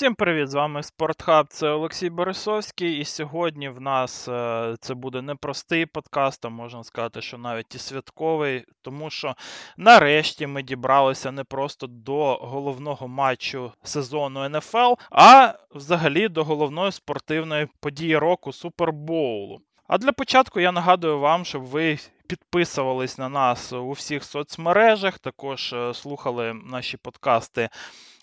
Всім привіт! З вами Спортхаб, це Олексій Борисовський, і сьогодні в нас е, це буде непростий подкаст, а можна сказати, що навіть і святковий, тому що нарешті ми дібралися не просто до головного матчу сезону НФЛ, а взагалі до головної спортивної події року Супербоулу. А для початку я нагадую вам, щоб ви підписувались на нас у всіх соцмережах, також е, слухали наші подкасти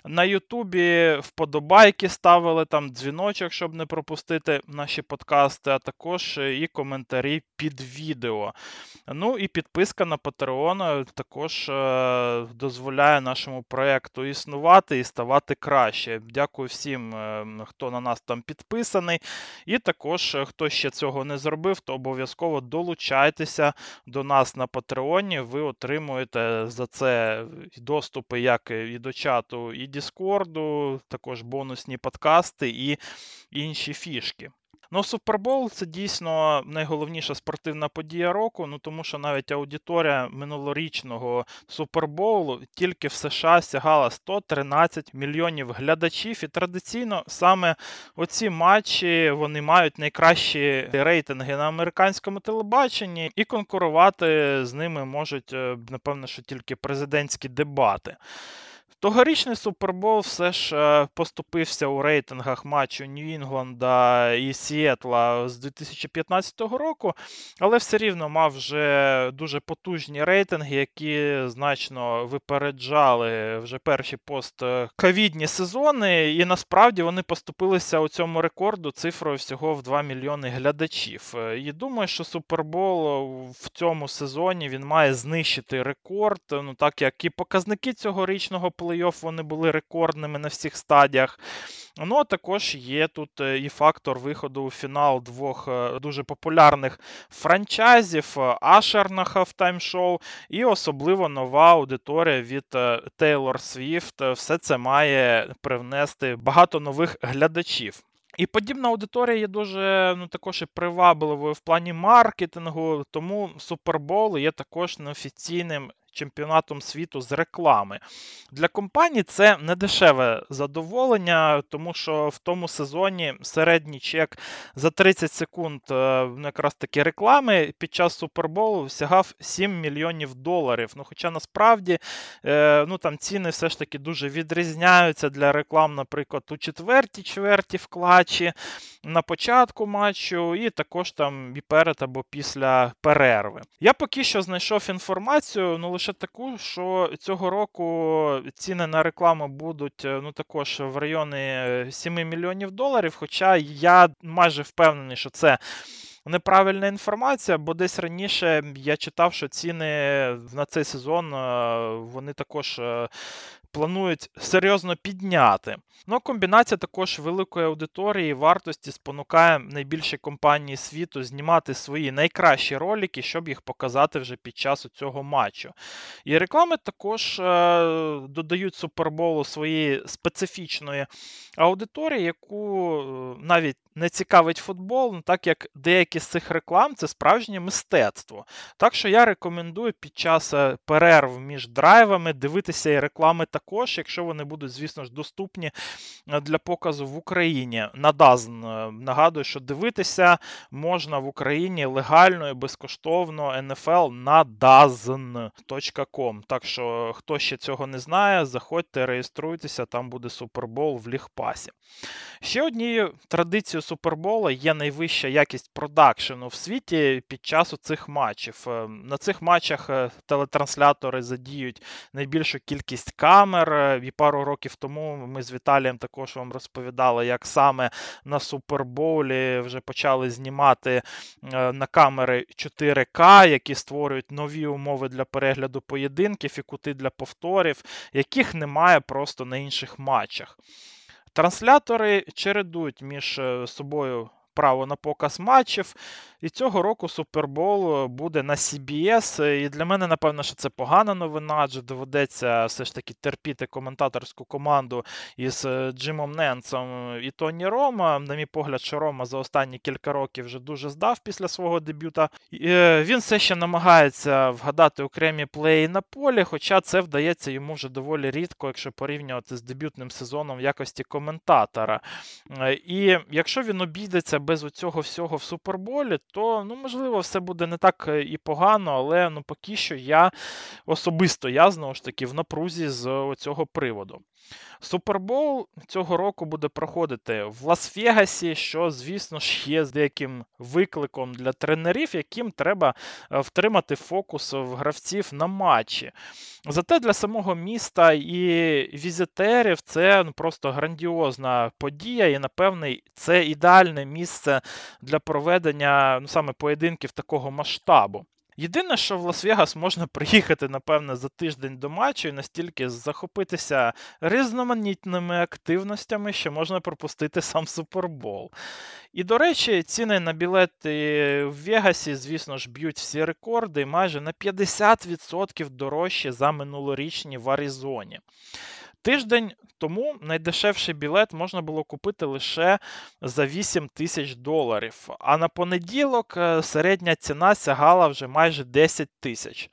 на Ютубі вподобайки ставили там дзвіночок, щоб не пропустити наші подкасти, а також е, і коментарі під відео. Ну і підписка на Patreon також е, дозволяє нашому проєкту існувати і ставати краще. Дякую всім, е, хто на нас там підписаний. І також, хто ще цього не зробив, то обов'язково долучайтеся до нас на Патреоні. Ви отримуєте за це доступи як і до чату, і Діскорду, також бонусні подкасти і інші фішки. Ну, Супербол це дійсно найголовніша спортивна подія року, ну тому що навіть аудиторія минулорічного супербоулу тільки в США сягала 113 мільйонів глядачів. І традиційно саме оці матчі вони мають найкращі рейтинги на американському телебаченні, і конкурувати з ними можуть, е, напевно, що тільки президентські дебати. Тогорічний Супербол все ж е, поступився у рейтингах матчу Нью-Інгланда і Сіетла з 2015 року, але все рівно мав вже дуже потужні рейтинги, які значно випереджали вже перші постковідні сезони, і насправді вони поступилися у цьому рекорду цифрою всього в 2 мільйони глядачів. Е, і думаю, що Супербол в цьому сезоні він має знищити рекорд, ну так як і показники цьогорічного плей-офф вони були рекордними на всіх стадіях. Ну, а також є тут е, і фактор виходу у фінал двох е, дуже популярних франчайзів: Ашер на Halftime шоу і особливо нова аудиторія від Тейлор Свіфт. Все це має привнести багато нових глядачів. І подібна аудиторія є дуже ну, також і привабливою в плані маркетингу, тому Супербол є також неофіційним чемпіонатом світу з реклами. Для компанії це не дешеве задоволення, тому що в тому сезоні середній чек за 30 секунд е, ну, якраз таки реклами під час Суперболу сягав 7 мільйонів доларів. Ну, Хоча насправді е, ну, там ціни все ж таки дуже відрізняються для реклам, наприклад, у четвертій чверті вкладчі, на початку матчу, і також там і перед або після перерви. Я поки що знайшов інформацію, ну лише лише таку, що цього року ціни на рекламу будуть е, ну також в районі 7 е, мільйонів доларів. Хоча я майже впевнений, що це. Неправильна інформація, бо десь раніше я читав, що ціни на цей сезон е, вони також планують серйозно підняти. Ну, комбінація також великої аудиторії і вартості спонукає найбільші компанії світу знімати свої найкращі ролики, щоб їх показати вже під час цього матчу. І реклами також е, додають суперболу своєї специфічної аудиторії, яку е, навіть не цікавить футбол, ну, так як деякі з цих реклам це справжнє мистецтво. Так що я рекомендую під час е, перерв між драйвами дивитися і реклами також, якщо вони будуть, звісно ж, доступні е, для показу в Україні. На DAZN. Е, нагадую, що дивитися можна в Україні легально і безкоштовно NFL на dazn.com. Так що, хто ще цього не знає, заходьте, реєструйтеся, там буде супербол в лігпасі. Ще однією традицією Супербола є найвища якість продакшену в світі під час цих матчів. Е, на цих матчах е, телетранслятори задіють найбільшу кількість камер. Е, і пару років тому ми з Віталієм також вам розповідали, як саме на Супербоулі вже почали знімати на камери 4К, які створюють нові умови для перегляду поєдинків і кути для повторів, яких немає просто на інших матчах. Транслятори чередують між е, собою право на показ матчів. І цього року Супербол буде на CBS. І для мене, напевно, що це погана новина, адже доведеться все ж таки терпіти коментаторську команду із е, Джимом Ненсом і Тоні Рома. На мій погляд, що Рома за останні кілька років вже дуже здав після свого дебюта. Е, він все ще намагається вгадати окремі плеї на полі, хоча це вдається йому вже доволі рідко, якщо порівнювати з дебютним сезоном в якості коментатора. Е, і якщо він обійдеться без цього всього в суперболі, то ну, можливо все буде не так е, і погано, але ну, поки що я особисто я знову ж таки в напрузі з цього приводу. Супербол цього року буде проходити в Лас-Вегасі, що, звісно ж, є з деяким викликом для тренерів, яким треба е, втримати фокус в гравців на матчі. Зате для самого міста і візитерів це ну, просто грандіозна подія, і, напевне, це ідеальне місце для проведення ну, саме поєдинків такого масштабу. Єдине, що в Лас-Вегас можна приїхати, напевне, за тиждень до матчу і настільки захопитися різноманітними активностями, що можна пропустити сам Супербол. І, до речі, ціни на білети в Вегасі, звісно ж, б'ють всі рекорди майже на 50% дорожче за минулорічні в Аризоні. Тиждень тому найдешевший білет можна було купити лише за 8 тисяч доларів. А на понеділок е, середня ціна сягала вже майже 10 тисяч.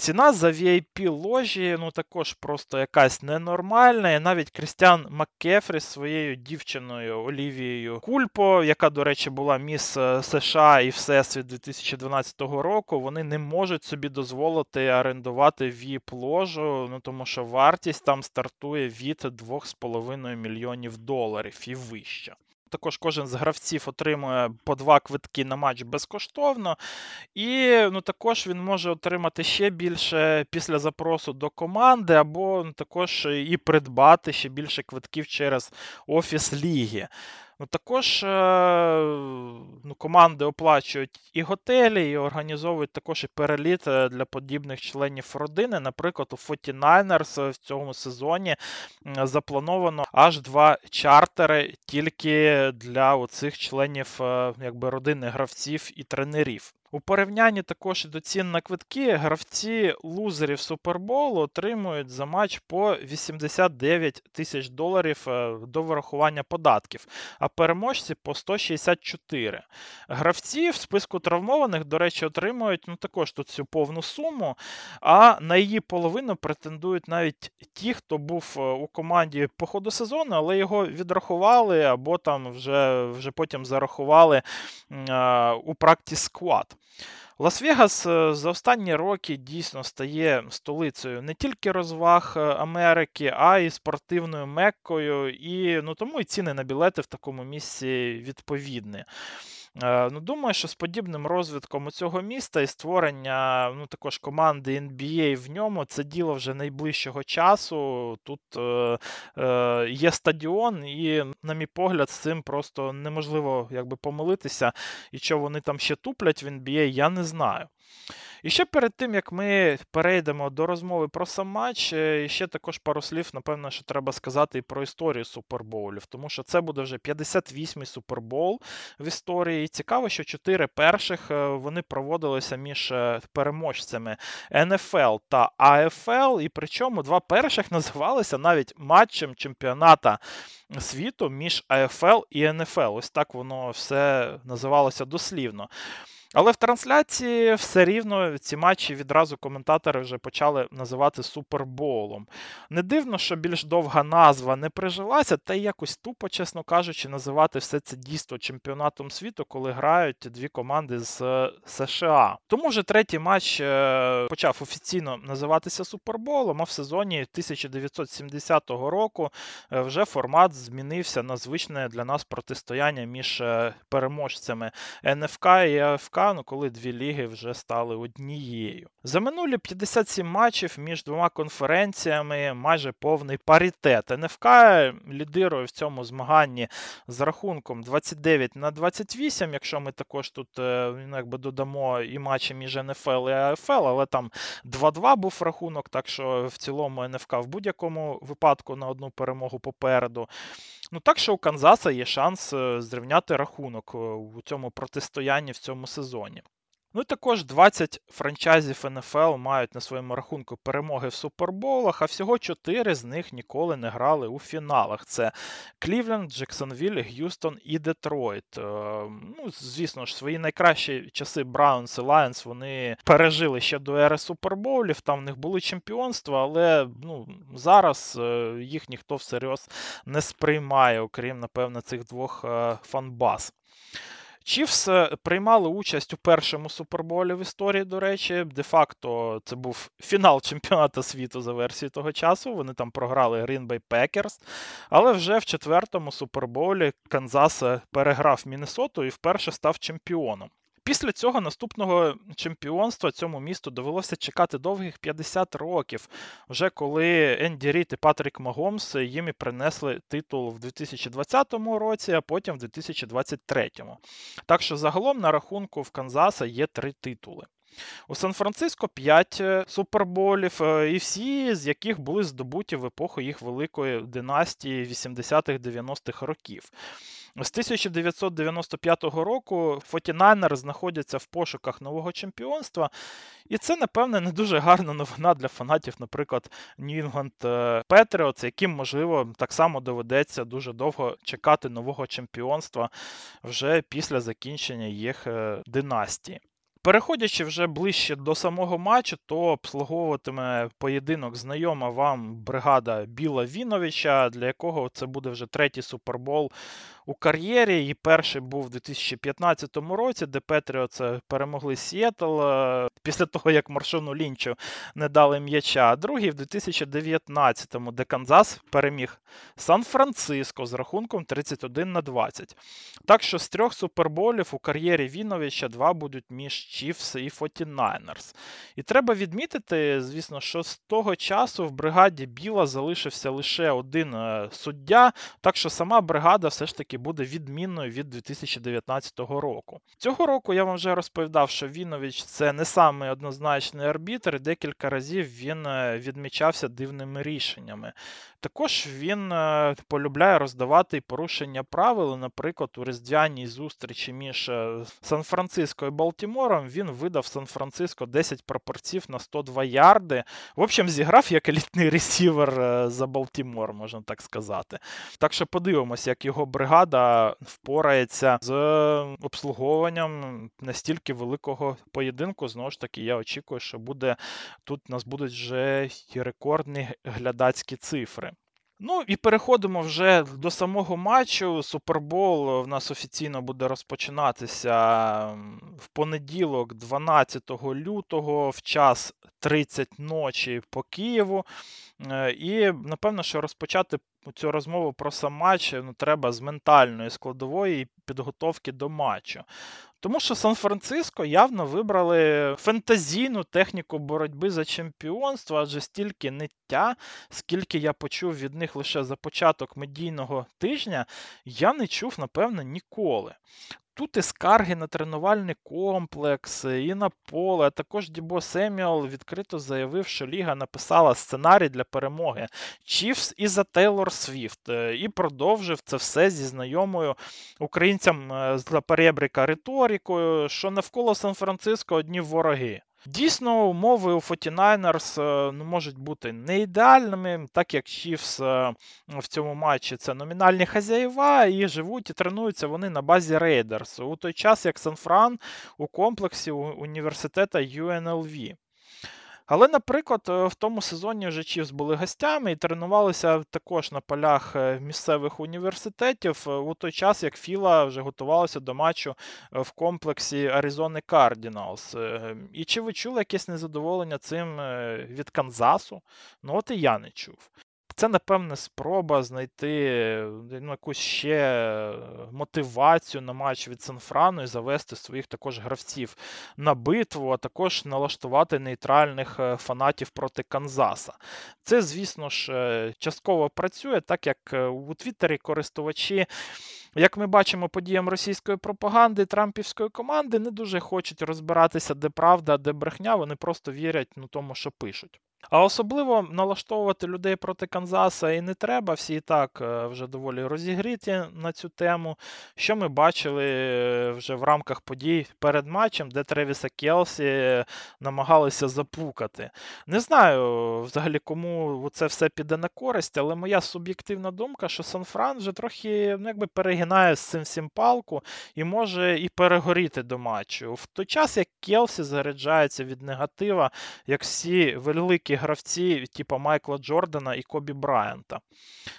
Ціна за VIP ложі ну також просто якась ненормальна. І навіть Крістіан Маккефрі своєю дівчиною Олівією Кульпо, яка, до речі, була міс е, США і Всесвіт 2012 року, вони не можуть собі дозволити орендувати VIP ложу, ну тому що вартість там стартує від 2,5 мільйонів доларів і вище. Також кожен з гравців отримує по два квитки на матч безкоштовно. І ну, також він може отримати ще більше після запросу до команди, або ну, також і придбати ще більше квитків через офіс ліги. Ну, Також е, ну, команди оплачують і готелі, і організовують також і переліт е, для подібних членів родини. Наприклад, у 49ers в цьому сезоні заплановано аж два чартери тільки для оцих членів е, якби, родини гравців і тренерів. У порівнянні також до цін на квитки гравці лузерів Суперболу отримують за матч по 89 тисяч доларів е, до вирахування податків, а переможці по 164. Гравці в списку травмованих, до речі, отримують ну, також тут цю повну суму, а на її половину претендують навіть ті, хто був е, у команді по ходу сезону, але його відрахували або там вже вже потім зарахували а, у практіс склад. Лас-Вегас е, за останні роки дійсно стає столицею не тільки розваг е, Америки, а й спортивною меккою. І ну, тому і ціни на білети в такому місці відповідні. Е, ну, Думаю, що з подібним розвитком цього міста і створення ну, також команди NBA в ньому це діло вже найближчого часу. Тут е, е, є стадіон, і, на мій погляд, з цим просто неможливо якби, помилитися. І що вони там ще туплять в NBA, я не знаю. І ще перед тим, як ми перейдемо до розмови про сам матч, е, ще також пару слів, напевно, що треба сказати і про історію супербоулів, тому що це буде вже 58-й супербол в історії. І цікаво, що чотири перших е, вони проводилися між е, переможцями НФЛ та АФЛ, і причому два перших називалися навіть матчем чемпіоната світу між АФЛ і НФЛ. Ось так воно все називалося дослівно. Але в трансляції все рівно ці матчі відразу коментатори вже почали називати суперболом. Не дивно, що більш довга назва не прижилася, та й якось тупо, чесно кажучи, називати все це дійство чемпіонатом світу, коли грають дві команди з е, США. Тому вже третій матч е, почав офіційно називатися Суперболом, а в сезоні 1970 року е, вже формат змінився на звичне для нас протистояння між переможцями НФК і АФК ну, коли дві ліги вже стали однією. За минулі 57 матчів між двома конференціями майже повний паритет. НФК лідирує в цьому змаганні з рахунком 29 на 28, якщо ми також тут е, ну, якби додамо і матчі між НФЛ і АФЛ, але там 2-2 був рахунок, так що в цілому НФК в будь-якому випадку на одну перемогу попереду. Ну так що у Канзаса є шанс е, зрівняти рахунок е, у цьому протистоянні в цьому сезоні. Ну і також 20 франчайзів НФЛ мають на своєму рахунку перемоги в суперболах, а всього 4 з них ніколи не грали у фіналах. Це Клівленд, Джексонвіль, Г'юстон і Детройт. Е, ну, Звісно ж, свої найкращі часи Браунс і Лайонс вони пережили ще до ери суперболів, там в них були чемпіонства, але ну, зараз е, їх ніхто всерйоз не сприймає, окрім, напевно, цих двох е, фанбаз. Чівс е, приймали участь у першому суперболі в історії, до речі. Де-факто це був фінал чемпіонату світу за версією того часу. Вони там програли Green Bay Packers. Але вже в четвертому суперболі Канзас е, переграв Міннесоту і вперше став чемпіоном. Після цього наступного чемпіонства цьому місту довелося чекати довгих 50 років, вже коли Енді Ріт і Патрік Магомс їм і принесли титул в 2020 році, а потім в 2023. Так що загалом на рахунку в Канзаса є три титули. У Сан-Франциско 5 е, суперболів, е, і всі з яких були здобуті в епоху їх великої династії 80-х-90-х років. З 1995 року Фотінайнер знаходяться в пошуках нового чемпіонства, і це, напевне, не дуже гарна новина для фанатів, наприклад, New England е, Patriots, яким, можливо, так само доведеться дуже довго чекати нового чемпіонства вже після закінчення їх династії. Переходячи вже ближче до самого матчу, то обслуговуватиме поєдинок знайома вам бригада Біла Віновича, для якого це буде вже третій супербол у кар'єрі. І перший був у 2015 році, де Петріоц перемогли Сіетл е, після того, як Маршону Лінчу не дали м'яча. А другий в 2019-му, де Канзас переміг Сан-Франциско з рахунком 31 на 20. Так що з трьох суперболів у кар'єрі Віновича два будуть між Chiefs і 49ers. І треба відмітити, звісно, що з того часу в бригаді Біла залишився лише один е, суддя, так що сама бригада все ж таки буде відмінною від 2019 року. Цього року я вам вже розповідав, що Вінович це не самий однозначний арбітр, і декілька разів він е, відмічався дивними рішеннями. Також він е, полюбляє роздавати порушення правил. Наприклад, у різдвяній зустрічі між е, Сан-Франциско і Балтімором він видав Сан-Франциско 10 пропорців на 102 ярди. В общем, зіграв як елітний ресівер за Балтімор, можна так сказати. Так що подивимося, як його бригада бригада впорається з обслуговуванням настільки великого поєдинку. Знову ж таки, я очікую, що буде тут у нас будуть вже рекордні глядацькі цифри. Ну і переходимо вже до самого матчу. Супербол в нас офіційно буде розпочинатися в понеділок, 12 лютого, в час 30 ночі по Києву. Е, і напевно, що розпочати цю розмову про сам матч ну, треба з ментальної складової підготовки до матчу. Тому що Сан-Франциско явно вибрали фентазійну техніку боротьби за чемпіонство, адже стільки ниття, скільки я почув від них лише за початок медійного тижня, я не чув, напевно, ніколи. Тут і скарги на тренувальний комплекс, і на поле. А також Дібо Семіал відкрито заявив, що Ліга написала сценарій для перемоги Чіфс і за Тейлор Свіфт. Е, і продовжив це все зі знайомою українцям е, з перебрика риторикою, що навколо Сан-Франциско одні вороги. Дійсно, умови у 49ers е, ну, можуть бути не ідеальними, так як Chiefs е, в цьому матчі це номінальні хазяїва, і живуть і тренуються вони на базі Raiders, у той час як Сан-Фран у комплексі університету UNLV. Але, наприклад, е, в тому сезоні вже Чівс були гостями і тренувалися також на полях е, місцевих університетів е, у той час, як Філа вже готувалася до матчу в комплексі Аризони Кардіналс. І чи ви чули якесь незадоволення цим від Канзасу? Ну, от і я не чув. Це, напевне, спроба знайти ну, якусь ще мотивацію на матч від Санфрану і завести своїх також гравців на битву, а також налаштувати нейтральних е, фанатів проти Канзаса. Це, звісно ж, е, частково працює, так як е, у Твіттері користувачі. Як ми бачимо, подіям російської пропаганди Трампівської команди не дуже хочуть розбиратися, де правда, де брехня. Вони просто вірять ну, тому, що пишуть. А особливо налаштовувати людей проти Канзаса і не треба, всі і так е, вже доволі розігріті на цю тему. Що ми бачили е, вже в рамках подій перед матчем, де Тревіса Келсі намагалися запукати. Не знаю взагалі, кому це все піде на користь, але моя суб'єктивна думка, що Сан-Фран вже трохи ну, якби перегинає з цим всім палку і може і перегоріти до матчу. В той час, як Келсі заряджається від негатива, як всі великі гравці, типу Майкла Джордана і Кобі Брайанта.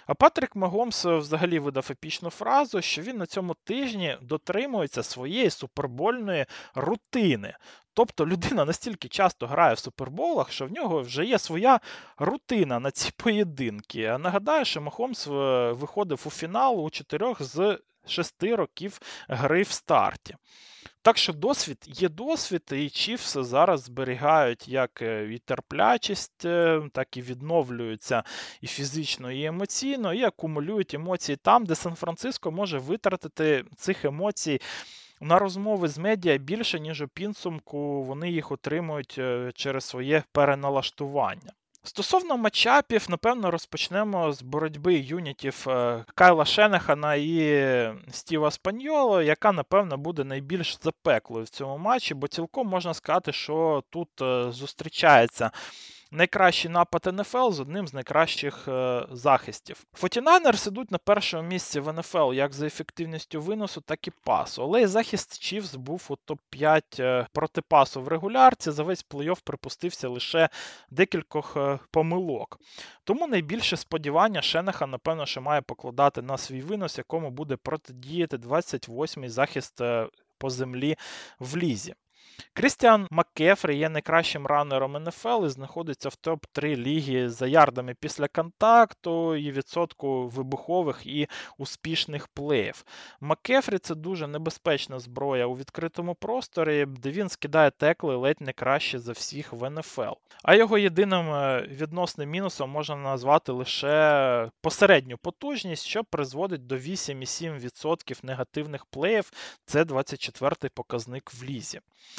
А Патрік Магомс взагалі видав епічну фразу, що він на цьому тижні дотримується своєї супербольної рутини. Тобто людина настільки часто грає в суперболах, що в нього вже є своя рутина на ці поєдинки. А нагадаю, що Махомс е, виходив у фінал у чотирьох з шести років гри в старті. Так що досвід є досвід, і Чіфс зараз зберігають як е, і терплячість, е, так і відновлюються і фізично, і емоційно, і акумулюють емоції там, де Сан-Франциско може витратити цих емоцій. На розмови з медіа більше, ніж у підсумку, вони їх отримують е, через своє переналаштування. Стосовно матчапів, напевно, розпочнемо з боротьби юнітів е, Кайла Шенехана і Стіва Спаньоло, яка, напевно, буде найбільш запеклою в цьому матчі, бо цілком можна сказати, що тут е, зустрічається найкращий напад НФЛ з одним з найкращих е, захистів. Фотінайнерс ідуть на першому місці в НФЛ як за ефективністю виносу, так і пасу. Але і захист Чівс був у топ-5 е, протипасу в регулярці. За весь плей-офф припустився лише декількох е, помилок. Тому найбільше сподівання Шенеха, напевно, що має покладати на свій винос, якому буде протидіяти 28-й захист по землі в лізі. Крістіан Маккефрі є найкращим ранером НФЛ і знаходиться в топ-3 ліги за ярдами після контакту і відсотку вибухових і успішних плеїв. Маккефрі це дуже небезпечна зброя у відкритому просторі, де він скидає текли ледь не краще за всіх в НФЛ. А його єдиним е, відносним мінусом можна назвати лише посередню потужність, що призводить до 8,7% негативних плеїв. Це 24-й показник в лізі.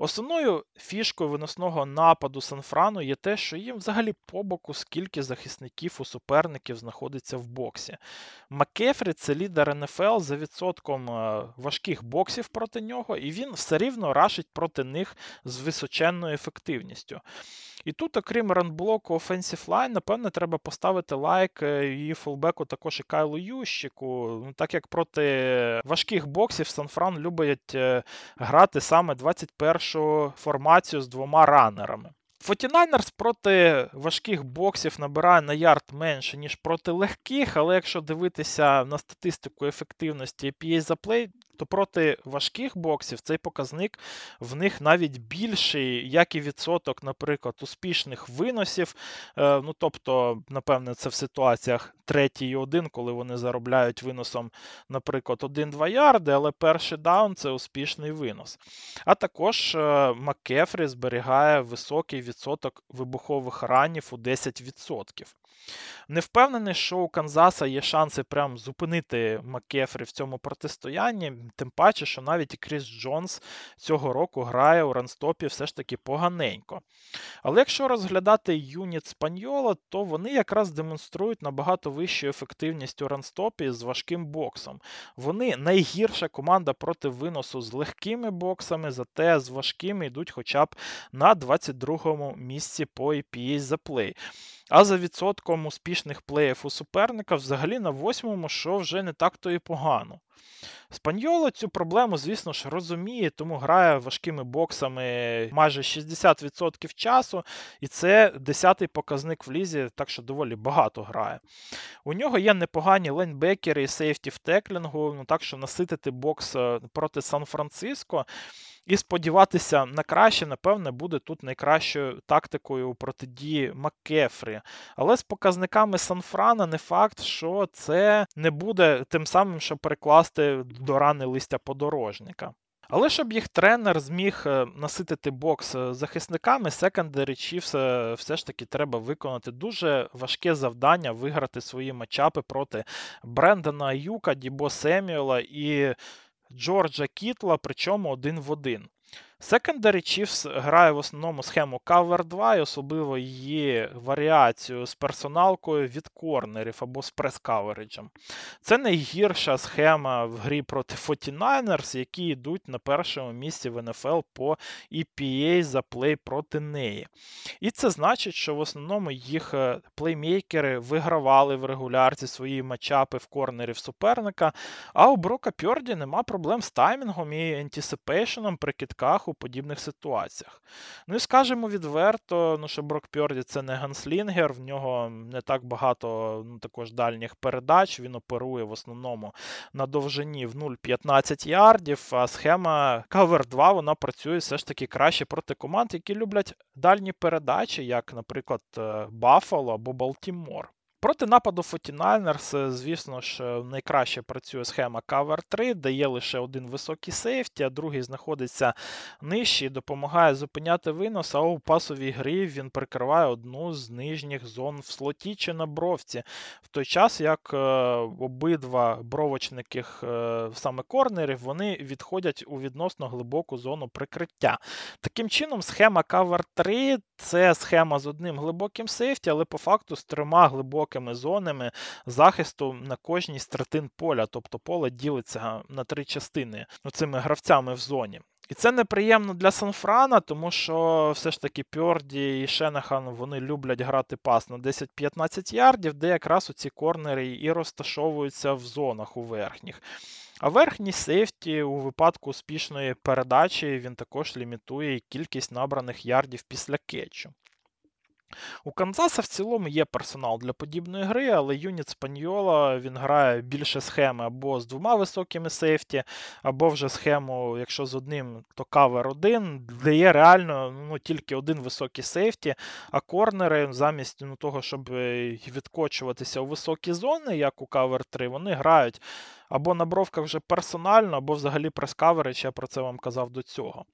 Основною фішкою виносного нападу Санфрану є те, що їм взагалі по боку скільки захисників у суперників знаходиться в боксі. Маккефрі це лідер НФЛ за відсотком е, важких боксів проти нього, і він все рівно рашить проти них з височенною ефективністю. І тут, окрім run block у Offensive Line, напевне, треба поставити лайк е, і фулбеку також і Кайлу Ющику, так як проти важких боксів Сан-Фран любить е, грати саме 21-шу формацію з двома ранерами. Forty Niners проти важких боксів набирає на ярд менше, ніж проти легких, але якщо дивитися на статистику ефективності EPA за play, то проти важких боксів цей показник в них навіть більший, як і відсоток, наприклад, успішних виносів. Е, ну, Тобто, напевне, це в ситуаціях третій і один, коли вони заробляють виносом, наприклад, 1-2 ярди, але перший даун це успішний винос. А також е, Маккефрі зберігає високий відсоток вибухових ранів у 10%. Не впевнений, що у Канзаса є шанси прям зупинити Маккефрі в цьому протистоянні, тим паче, що навіть Кріс Джонс цього року грає у ранстопі все ж таки поганенько. Але якщо розглядати юніт Спаньола, то вони якраз демонструють набагато вищу ефективність у ранстопі з важким боксом. Вони найгірша команда проти виносу з легкими боксами, зате з важкими йдуть хоча б на 22-му місці по EPA за плей. А за відсотком успішних плеїв у суперника взагалі на восьмому, що вже не так то і погано. Спаньоло цю проблему, звісно ж, розуміє, тому грає важкими боксами майже 60% часу, і це 10-й показник в лізі, так що доволі багато грає. У нього є непогані лейнбекери і сейфті в теклінгу, ну так що наситити бокс е, проти Сан-Франциско. І сподіватися на краще, напевне, буде тут найкращою тактикою у протидії Маккефрі. Але з показниками Санфрана не факт, що це не буде тим самим, що перекласти до рани листя подорожника. Але щоб їх тренер зміг е, наситити бокс е, захисниками, секондарі Чіфс все ж таки треба виконати дуже важке завдання виграти свої матчапи проти Брендана Юка, Дібо Семюела і Джорджа Кітла, причому один в один. Secondary Chiefs грає в основному схему Cover 2 і особливо її варіацію з персоналкою від корнерів або з прес-кавериджем. Це найгірша схема в грі проти 49ers, які йдуть на першому місці в НФЛ по EPA за play проти неї. І це значить, що в основному їх е, плеймейкери вигравали в регулярці свої matchup и в корнерів суперника. А у Брока Пьорді нема проблем з таймінгом і anticipation ом при кидках у подібних ситуаціях. Ну і скажемо відверто, ну що Брок Пьорді це не gunslinger, в нього не так багато ну, також дальніх передач. Він оперує в основному на довжині в 0,15 ярдів, а схема Cover 2 вона працює все ж таки краще проти команд, які люблять дальні передачі, як, наприклад, Баффало або Балтімор. Проти нападу 49ers, звісно ж, найкраще працює схема Cover 3, дає лише один високий сейфті, а другий знаходиться нижче і допомагає зупиняти винос, а у пасовій грі він прикриває одну з нижніх зон в слоті чи на бровці. В той час, як е, обидва бровочники е, саме корнерів, вони відходять у відносно глибоку зону прикриття. Таким чином, схема Cover 3 це схема з одним глибоким сейфті, але по факту з трьома глибокими широкими зонами захисту на кожній з третин поля, тобто поле ділиться на три частини цими гравцями в зоні. І це неприємно для Санфрана, тому що все ж таки Пьорді і Шенахан вони люблять грати пас на 10-15 ярдів, де якраз ці корнери і розташовуються в зонах у верхніх. А верхній сейфті у випадку успішної передачі він також лімітує кількість набраних ярдів після кетчу. У Канзаса в цілому є персонал для подібної гри, але юніт Спаньола він грає більше схеми або з двома високими сейфті, або вже схему, якщо з одним, то кавер один, де є реально ну, тільки один високий сейфті, а корнери замість ну, того, щоб е, відкочуватися у високі зони, як у кавер 3, вони грають або на бровках вже персонально, або взагалі прес-каверич, я про це вам казав до цього.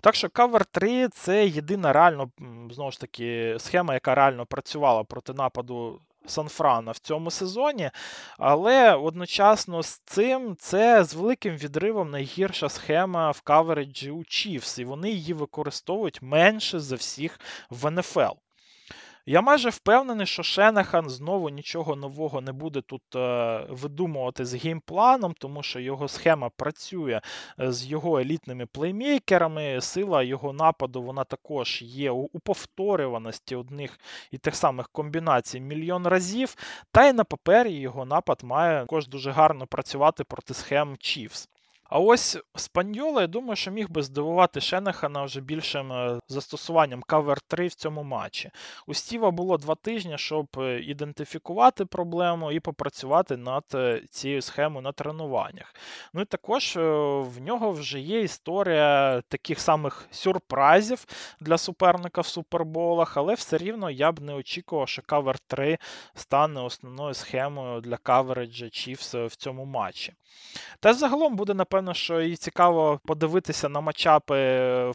Так що Cover 3 це єдина реально, знову ж таки, схема, яка реально працювала проти нападу. Санфрана в цьому сезоні, але одночасно з цим це з великим відривом найгірша схема в кавереджі у Chiefs, і вони її використовують менше за всіх в НФЛ. Я майже впевнений, що Шенахан знову нічого нового не буде тут е, видумувати з геймпланом, тому що його схема працює е, з його елітними плеймейкерами. Сила його нападу вона також є у, повторюваності одних і тих самих комбінацій мільйон разів. Та й на папері його напад має також дуже гарно працювати проти схем Chiefs. А ось Спаньола, я думаю, що міг би здивувати Шенехана вже більшим е, застосуванням Cover 3 в цьому матчі. У Стіва було два тижні, щоб е, ідентифікувати проблему і попрацювати над е, цією схемою на тренуваннях. Ну і також в нього вже є історія таких самих сюрпризів для суперника в суперболах, але все рівно я б не очікував, що Cover 3 стане основною схемою для кавереджа Chiefs в цьому матчі. Та загалом буде, напевно, що і цікаво подивитися на матчапи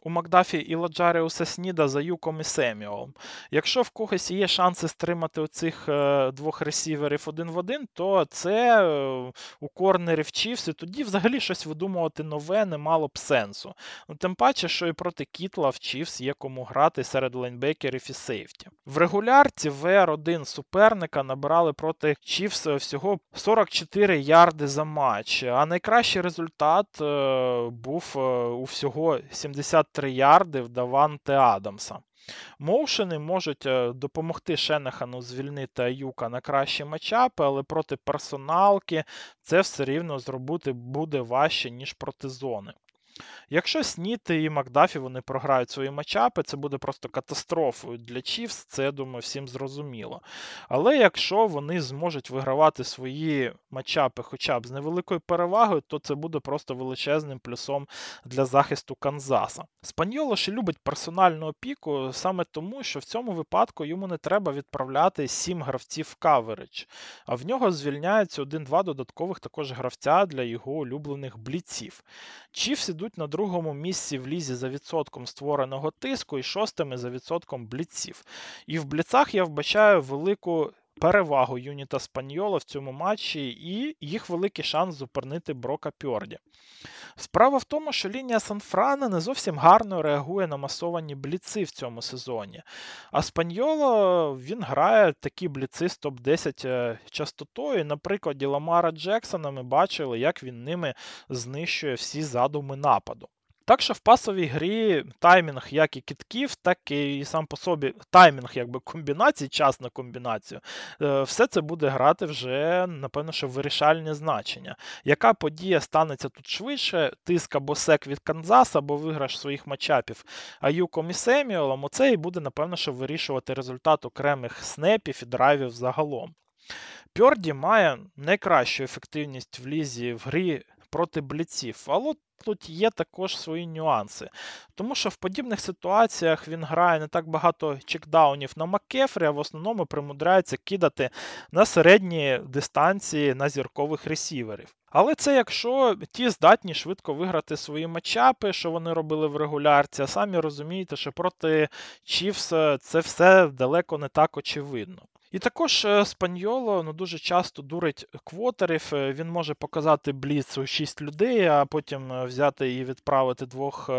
у Макдафі і Ладжаріуса Сніда за Юком і Семіолом. Якщо в когось є шанси стримати оцих е, двох ресіверів один в один, то це е, у корнерів Чівс, тоді взагалі щось видумувати нове не мало б сенсу. Ну, Тим паче, що і проти Кітла в Чівс є кому грати серед лайнбекерів і сейфті. В регулярці ВР1 суперника набирали проти Чівс всього 44 ярди за матч. А найкращий результат е, був е, у всього 73 ярди в Даванте Адамса. Моушени можуть е, допомогти Шенехану звільнити Аюка на кращі матчапи, але проти персоналки це все рівно зробити буде важче, ніж проти зони. Якщо Сніт і Макдафі вони програють свої матчапи, це буде просто катастрофою для Чівс, це, я думаю, всім зрозуміло. Але якщо вони зможуть вигравати свої матчапи хоча б з невеликою перевагою, то це буде просто величезним плюсом для захисту Канзаса. Спаньоло ще любить персональну опіку саме тому, що в цьому випадку йому не треба відправляти сім гравців в каверидж, а в нього звільняється один-два додаткових також гравця для його улюблених бліців. Чівс ідуть на другому місці в лізі за відсотком створеного тиску і шостими за відсотком бліців. І в бліцах я вбачаю велику перевагу Юніта Спаньола в цьому матчі і їх великий шанс зупинити Брока Пьорді. Справа в тому, що лінія Санфрана не зовсім гарно реагує на масовані бліци в цьому сезоні. А Спаньоло він грає такі бліци з топ-10 е, частотою. На прикладі Ламара Джексона ми бачили, як він ними знищує всі задуми нападу. Так що в пасовій грі таймінг як і кітків, так і сам по собі таймінг якби комбінацій, час на комбінацію, е, все це буде грати вже, напевно, що вирішальне значення. Яка подія станеться тут швидше? Тиск або сек від Канзаса, або виграш своїх матчапів Аюком і Семіолом, оце і буде, напевно, що вирішувати результат окремих снепів і драйвів загалом. Пьорді має найкращу ефективність в лізі в грі проти бліців, але тут є також свої нюанси. Тому що в подібних ситуаціях він грає не так багато чекдаунів на Маккефрі, а в основному примудряється кидати на середні дистанції на зіркових ресіверів. Але це якщо ті здатні швидко виграти свої матчапи, що вони робили в регулярці, а самі розумієте, що проти Чівс це все далеко не так очевидно. І також е, Спаньоло ну, дуже часто дурить квотерів. Е, він може показати бліц у 6 людей, а потім е, взяти і відправити двох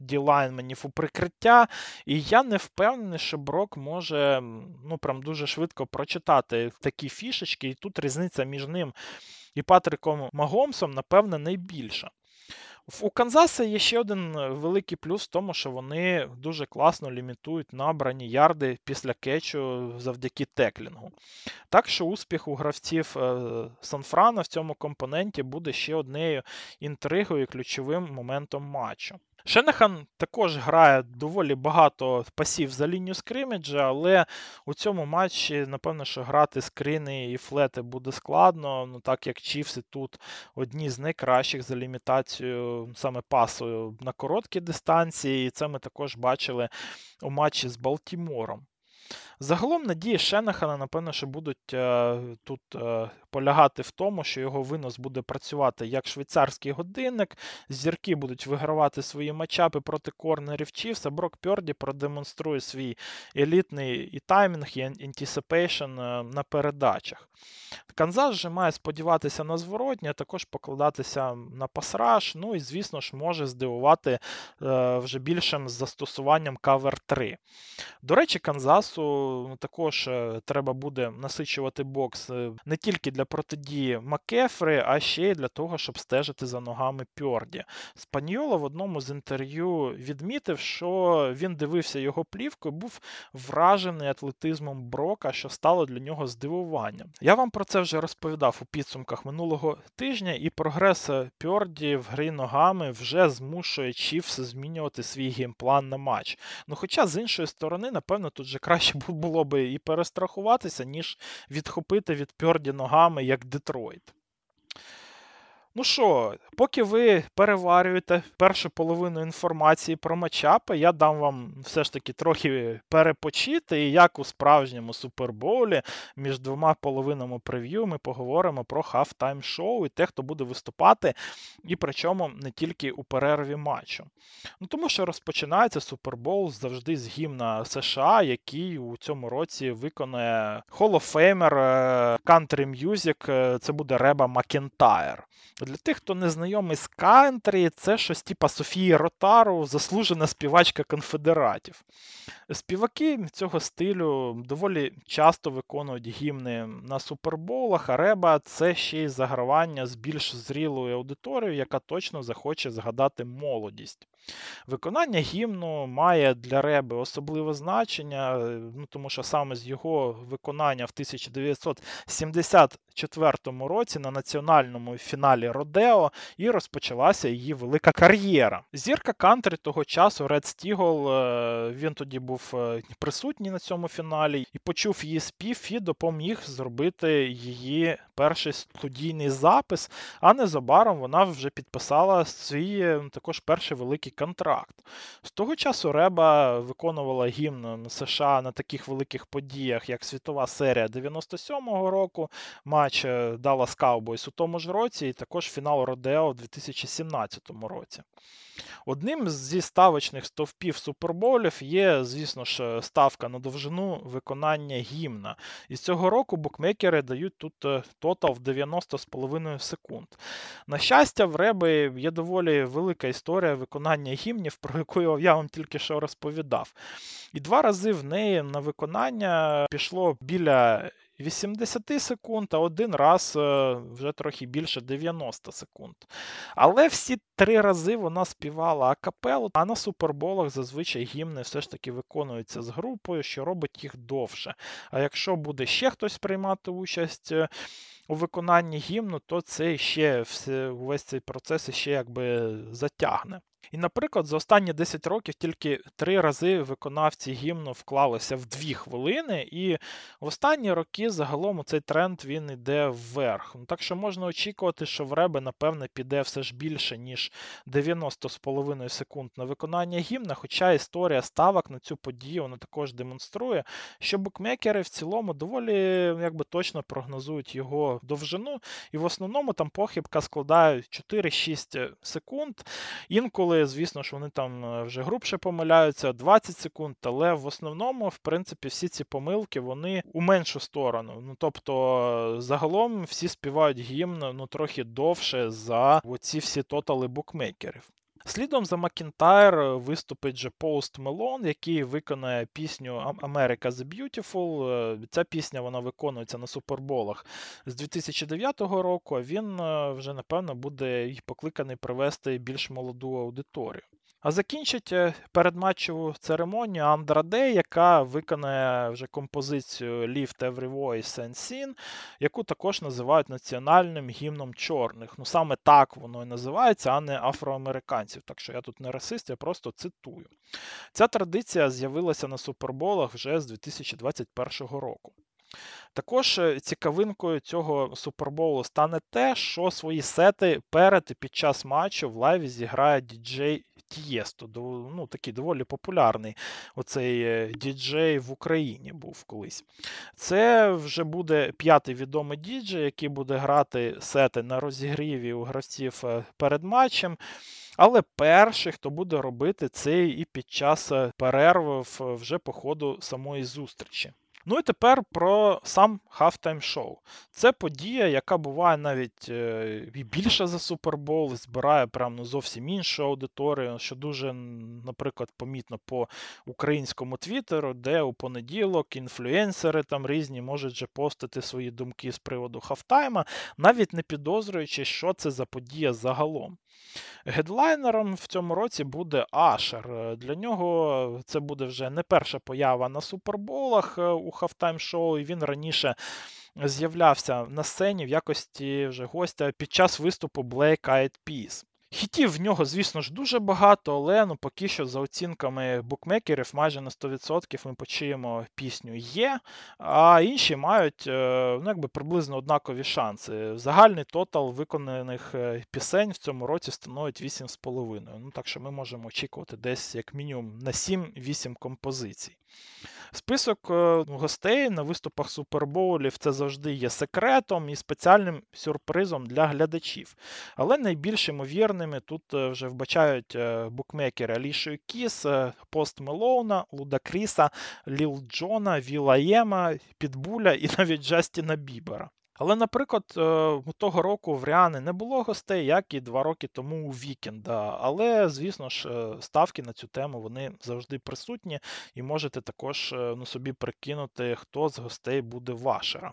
ділайнменів у прикриття. І я не впевнений, що Брок може ну, прям дуже швидко прочитати такі фішечки, і тут різниця між ним і Патриком Магомсом, напевне, найбільша. У Канзаса є ще один е, великий плюс в тому, що вони дуже класно лімітують набрані ярди після кетчу завдяки теклінгу. Так що успіх у гравців е, Санфрана в цьому компоненті буде ще однією інтригою і ключовим моментом матчу. Шенехан також грає доволі багато пасів за лінію скриміджа, але у цьому матчі, напевно, що грати скрини і флети буде складно, ну так як Чівси тут одні з найкращих за лімітацією саме пасу на короткі дистанції, і це ми також бачили у матчі з Балтімором. Загалом надії Шенахана, напевно, що будуть е, тут е, полягати в тому, що його винос буде працювати як швейцарський годинник, зірки будуть вигравати свої matchup и проти корнерів Chiefs, Брок Пьорді продемонструє свій елітний і таймінг, і anticipation е, на передачах. Канзас же має сподіватися на зворотні, а також покладатися на pass rush, ну і, звісно ж, може здивувати е, вже більшим застосуванням кавер 3. До речі, Канзасу ну, також е, треба буде насичувати бокс не тільки для протидії Маккефрі, а ще й для того, щоб стежити за ногами Пьорді. Спаньоло в одному з інтерв'ю відмітив, що він дивився його плівку і був вражений атлетизмом Брока, що стало для нього здивуванням. Я вам про це вже розповідав у підсумках минулого тижня, і прогрес Пьорді в грі ногами вже змушує Чіфс змінювати свій геймплан на матч. Ну, хоча з іншої сторони, напевно, тут же краще було би і перестрахуватися, ніж відхопити від Пьорді ногами як Детройт. Ну що, поки ви переварюєте першу половину інформації про матчапи, я дам вам все ж таки трохи перепочити. І як у справжньому супербоулі між двома половинами прев'ю ми поговоримо про halftime show і те, хто буде виступати, і причому не тільки у перерві матчу. Ну Тому що розпочинається Super Bowl завжди з гімна США, який у цьому році виконає Hall of Famer е, Country Music, е, це буде Реба Макентайр. Для тих, хто не знайомий з кантрі, це щось типа Софії Ротару, заслужена співачка конфедератів. Співаки цього стилю доволі часто виконують гімни на суперболах, а реба це ще й загравання з більш зрілою аудиторією, яка точно захоче згадати молодість. Виконання гімну має для Реби особливе значення, ну, тому що саме з його виконання в 1974 році на національному фіналі Родео і розпочалася її велика кар'єра. Зірка кантри того часу Ред Стігол, він тоді був е, присутній на цьому фіналі і почув її спів і допоміг зробити її перший студійний запис, а незабаром вона вже підписала свій також перший великий контракт. З того часу Реба виконувала гімн США на таких великих подіях, як Світова серія 97-го року, матч е, Dallas Cowboys у тому ж році, і також фінал Родео у 2017 році. Одним зі ставочних стовпів суперболів є, звісно ж, ставка на довжину виконання гімна. І з цього року букмекери дають тут е, тотал в 90,5 секунд. На щастя, в Реби є доволі велика історія виконання гімнів, про яку я вам тільки що розповідав. І два рази в неї на виконання пішло біля 80 секунд, а один раз е, вже трохи більше 90 секунд. Але всі три рази вона співала акапелу, а на суперболах зазвичай гімни все ж таки виконуються з групою, що робить їх довше. А якщо буде ще хтось приймати участь е, у виконанні гімну, то це ще увесь цей процес ще якби затягне. І, наприклад, за останні 10 років тільки три рази виконавці гімну вклалися в дві хвилини, і в останні роки загалом цей тренд він йде вверх. Ну, Так що можна очікувати, що в Реби, напевне, піде все ж більше, ніж 90,5 секунд на виконання гімна. Хоча історія ставок на цю подію вона також демонструє, що букмекери в цілому доволі якби, точно прогнозують його довжину, і в основному там похибка складає 4-6 секунд. Інколи звісно ж, вони там е, вже грубше помиляються 20 секунд, але в основному, в принципі, всі ці помилки вони у меншу сторону. Ну тобто, загалом всі співають гімн ну трохи довше за оці всі тотали букмекерів. Слідом за Макінтайр виступить же Пост Мелон, який виконає пісню America the Beautiful. Е, ця пісня вона виконується на суперболах з 2009 року, а він е, вже, напевно, буде покликаний привести більш молоду аудиторію. А закінчить е, передматчеву церемонію Андра Дей, яка виконає вже композицію Lift Every Voice and Sing, яку також називають національним гімном чорних. Ну саме так воно і називається, а не афроамериканців. Так що я тут не расист, я просто цитую. Ця традиція з'явилася на суперболах вже з 2021 року. Також е, цікавинкою цього суперболу стане те, що свої сети перед і під час матчу в live і зіграє діджей Тієсто, ну, такий доволі популярний оцей е, діджей в Україні був колись. Це вже буде п'ятий відомий діджей, який буде грати сети на розігріві у гравців е, перед матчем. Але перший, хто буде робити це і під час перерви вже по ходу самої зустрічі. Ну і тепер про сам Halftime Show. Це подія, яка буває навіть е, і більша за Супербол, збирає прям ну, зовсім іншу аудиторію, що дуже, наприклад, помітно по українському твіттеру, де у понеділок інфлюенсери там різні можуть же постити свої думки з приводу хафтайма, навіть не підозрюючи, що це за подія загалом. Гедлайнером в цьому році буде Ашер. Для нього це буде вже не перша поява на суперболах е, у хафтайм шоу, і він раніше з'являвся на сцені в якості вже гостя під час виступу Black Eyed Peas. Хітів в нього, звісно ж, дуже багато, але ну, поки що, за оцінками букмекерів, майже на 100% ми почуємо пісню є, а інші мають е, ну, якби приблизно однакові шанси. Загальний тотал виконаних е, пісень в цьому році становить 8,5. Ну, Так що ми можемо очікувати десь як мінімум на 7-8 композицій. Список е, гостей на виступах супербоулів це завжди є секретом і спеціальним сюрпризом для глядачів. Але найбільш ймовірними тут е, вже вбачають е, букмекери Алішою Кіс, Пост Мелоуна, Луда Кріса, Ліл Джона, Віла Єма, Підбуля і навіть Джастіна Бібера. Але, наприклад, е, того року в Ріани не було гостей, як і два роки тому у Вікенда. Але, звісно ж, е, ставки на цю тему вони завжди присутні, і можете також е, ну, собі прикинути, хто з гостей буде вашера.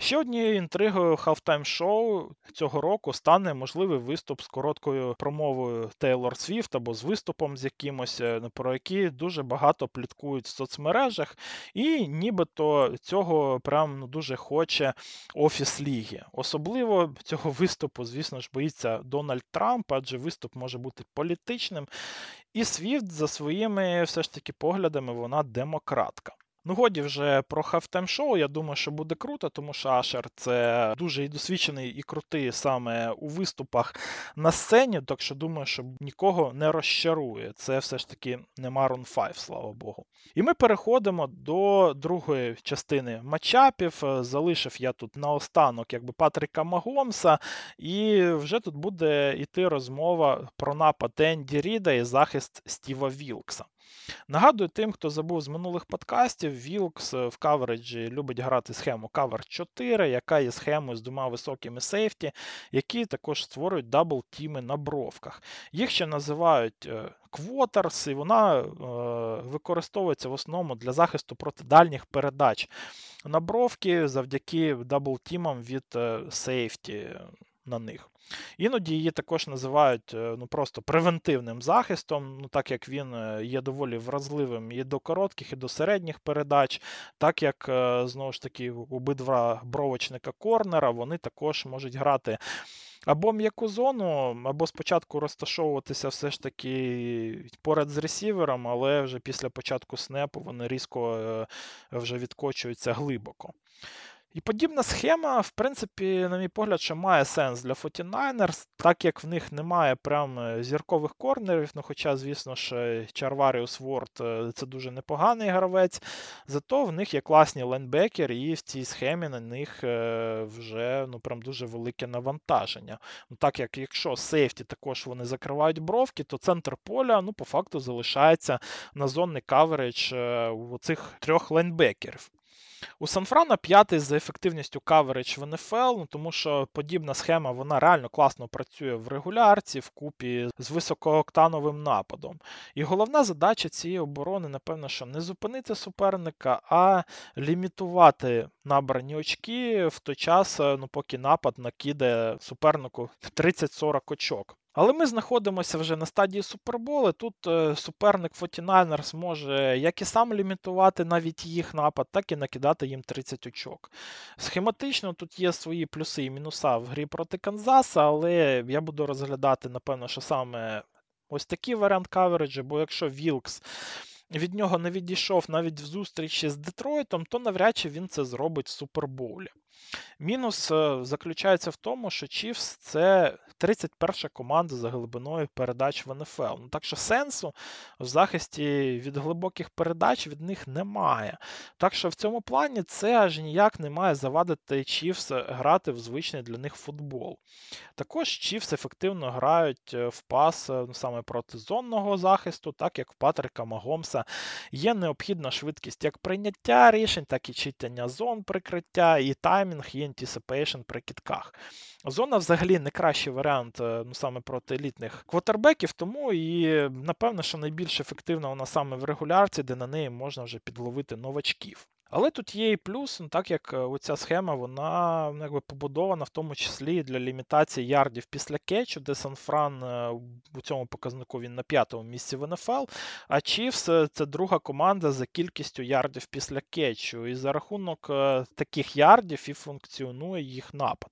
Ще однією інтригою Halftime Show цього року стане можливий виступ з короткою промовою Тейлор Свіфт або з виступом з якимось, е, про які дуже багато пліткують в соцмережах, і нібито цього прям ну, дуже хоче Офіс Ліги. Особливо цього виступу, звісно ж, боїться Дональд Трамп, адже виступ може бути політичним. І Свіфт за своїми все ж таки поглядами вона демократка. Ну, годі вже про хафтайм шоу. Я думаю, що буде круто, тому що Ашер це дуже і досвідчений і крутий саме у виступах на сцені. Так що думаю, що нікого не розчарує. Це все ж таки не Марон 5, слава Богу. І ми переходимо до другої частини matchup ів. Залишив я тут наостанок якби Патріка Магомса, і вже тут буде йти розмова про напад Енді Ріда і захист Стіва Вілкса. Нагадую тим, хто забув з минулих подкастів, Вілкс в coverage і любить грати схему Cover 4, яка є схемою з двома високими сейфті, які також створюють double team и на бровках. Їх ще називають quarters, і вона е, використовується в основному для захисту проти дальніх передач на бровки завдяки double team ам від сейфті на них. Іноді її також називають е, ну, просто превентивним захистом, ну, так як він е, є доволі вразливим і до коротких, і до середніх передач, так як, е, знову ж таки, обидва бровочника корнера вони також можуть грати. Або м'яку зону, або спочатку розташовуватися все ж таки поряд з ресівером, але вже після початку снепу вони різко вже відкочуються глибоко. І подібна схема, в принципі, на мій погляд, ще має сенс для 49ers, так як в них немає прям е, зіркових корнерів. Ну, хоча, звісно ж, Чарваріус Ворд це дуже непоганий гравець. Зато в них є класні лайнбекери, і в цій схемі на них е, вже ну, прям дуже велике навантаження. Ну, Так як якщо сейфті також вони закривають бровки, то центр поля ну, по факту залишається на зонний каверидж у цих трьох лайнбекерів. У Санфрана п'ятий за ефективністю каверидж в НФЛ, ну, тому що подібна схема вона реально класно працює в регулярці, в купі з високооктановим нападом. І головна задача цієї оборони, напевно, що не зупинити суперника, а лімітувати набрані очки в той час, ну, поки напад накиде супернику 30-40 очок. Але ми знаходимося вже на стадії суперболи. Тут е, суперник 49ers може як і сам лімітувати навіть їх напад, так і накидати їм 30 очок. Схематично тут є свої плюси і мінуса в грі проти Канзаса, але я буду розглядати, напевно, що саме ось такий варіант кавереджу, бо якщо Вілкс. Від нього не відійшов навіть в зустрічі з Детройтом, то навряд чи він це зробить в Супербоулі. Мінус е, заключається в тому, що Чіфс це 31 команда за глибиною передач в НФЛ. Ну, Так що сенсу в захисті від глибоких передач від них немає. Так що в цьому плані це аж ніяк не має завадити Чіфс грати в звичний для них футбол. Також Чіфс ефективно грають е, в пас е, ну, саме проти зонного захисту, так як в Патрика Магомса є необхідна швидкість як прийняття рішень, так і читання зон прикриття, і таймінг, і anticipation при кидках. Зона взагалі не кращий варіант е, ну, саме проти елітних квотербеків, тому і напевно, що найбільш ефективна вона саме в регулярці, де на неї можна вже підловити новачків. Але тут є і плюс, ну, так як е, оця схема вона ну, якби побудована в тому числі для лімітації ярдів після кетчу, де Сан-Фран е, у цьому показнику він на п'ятому місці в НФЛ, а Chiefs це друга команда за кількістю ярдів після кетчу. І за рахунок е, таких ярдів і функціонує їх напад.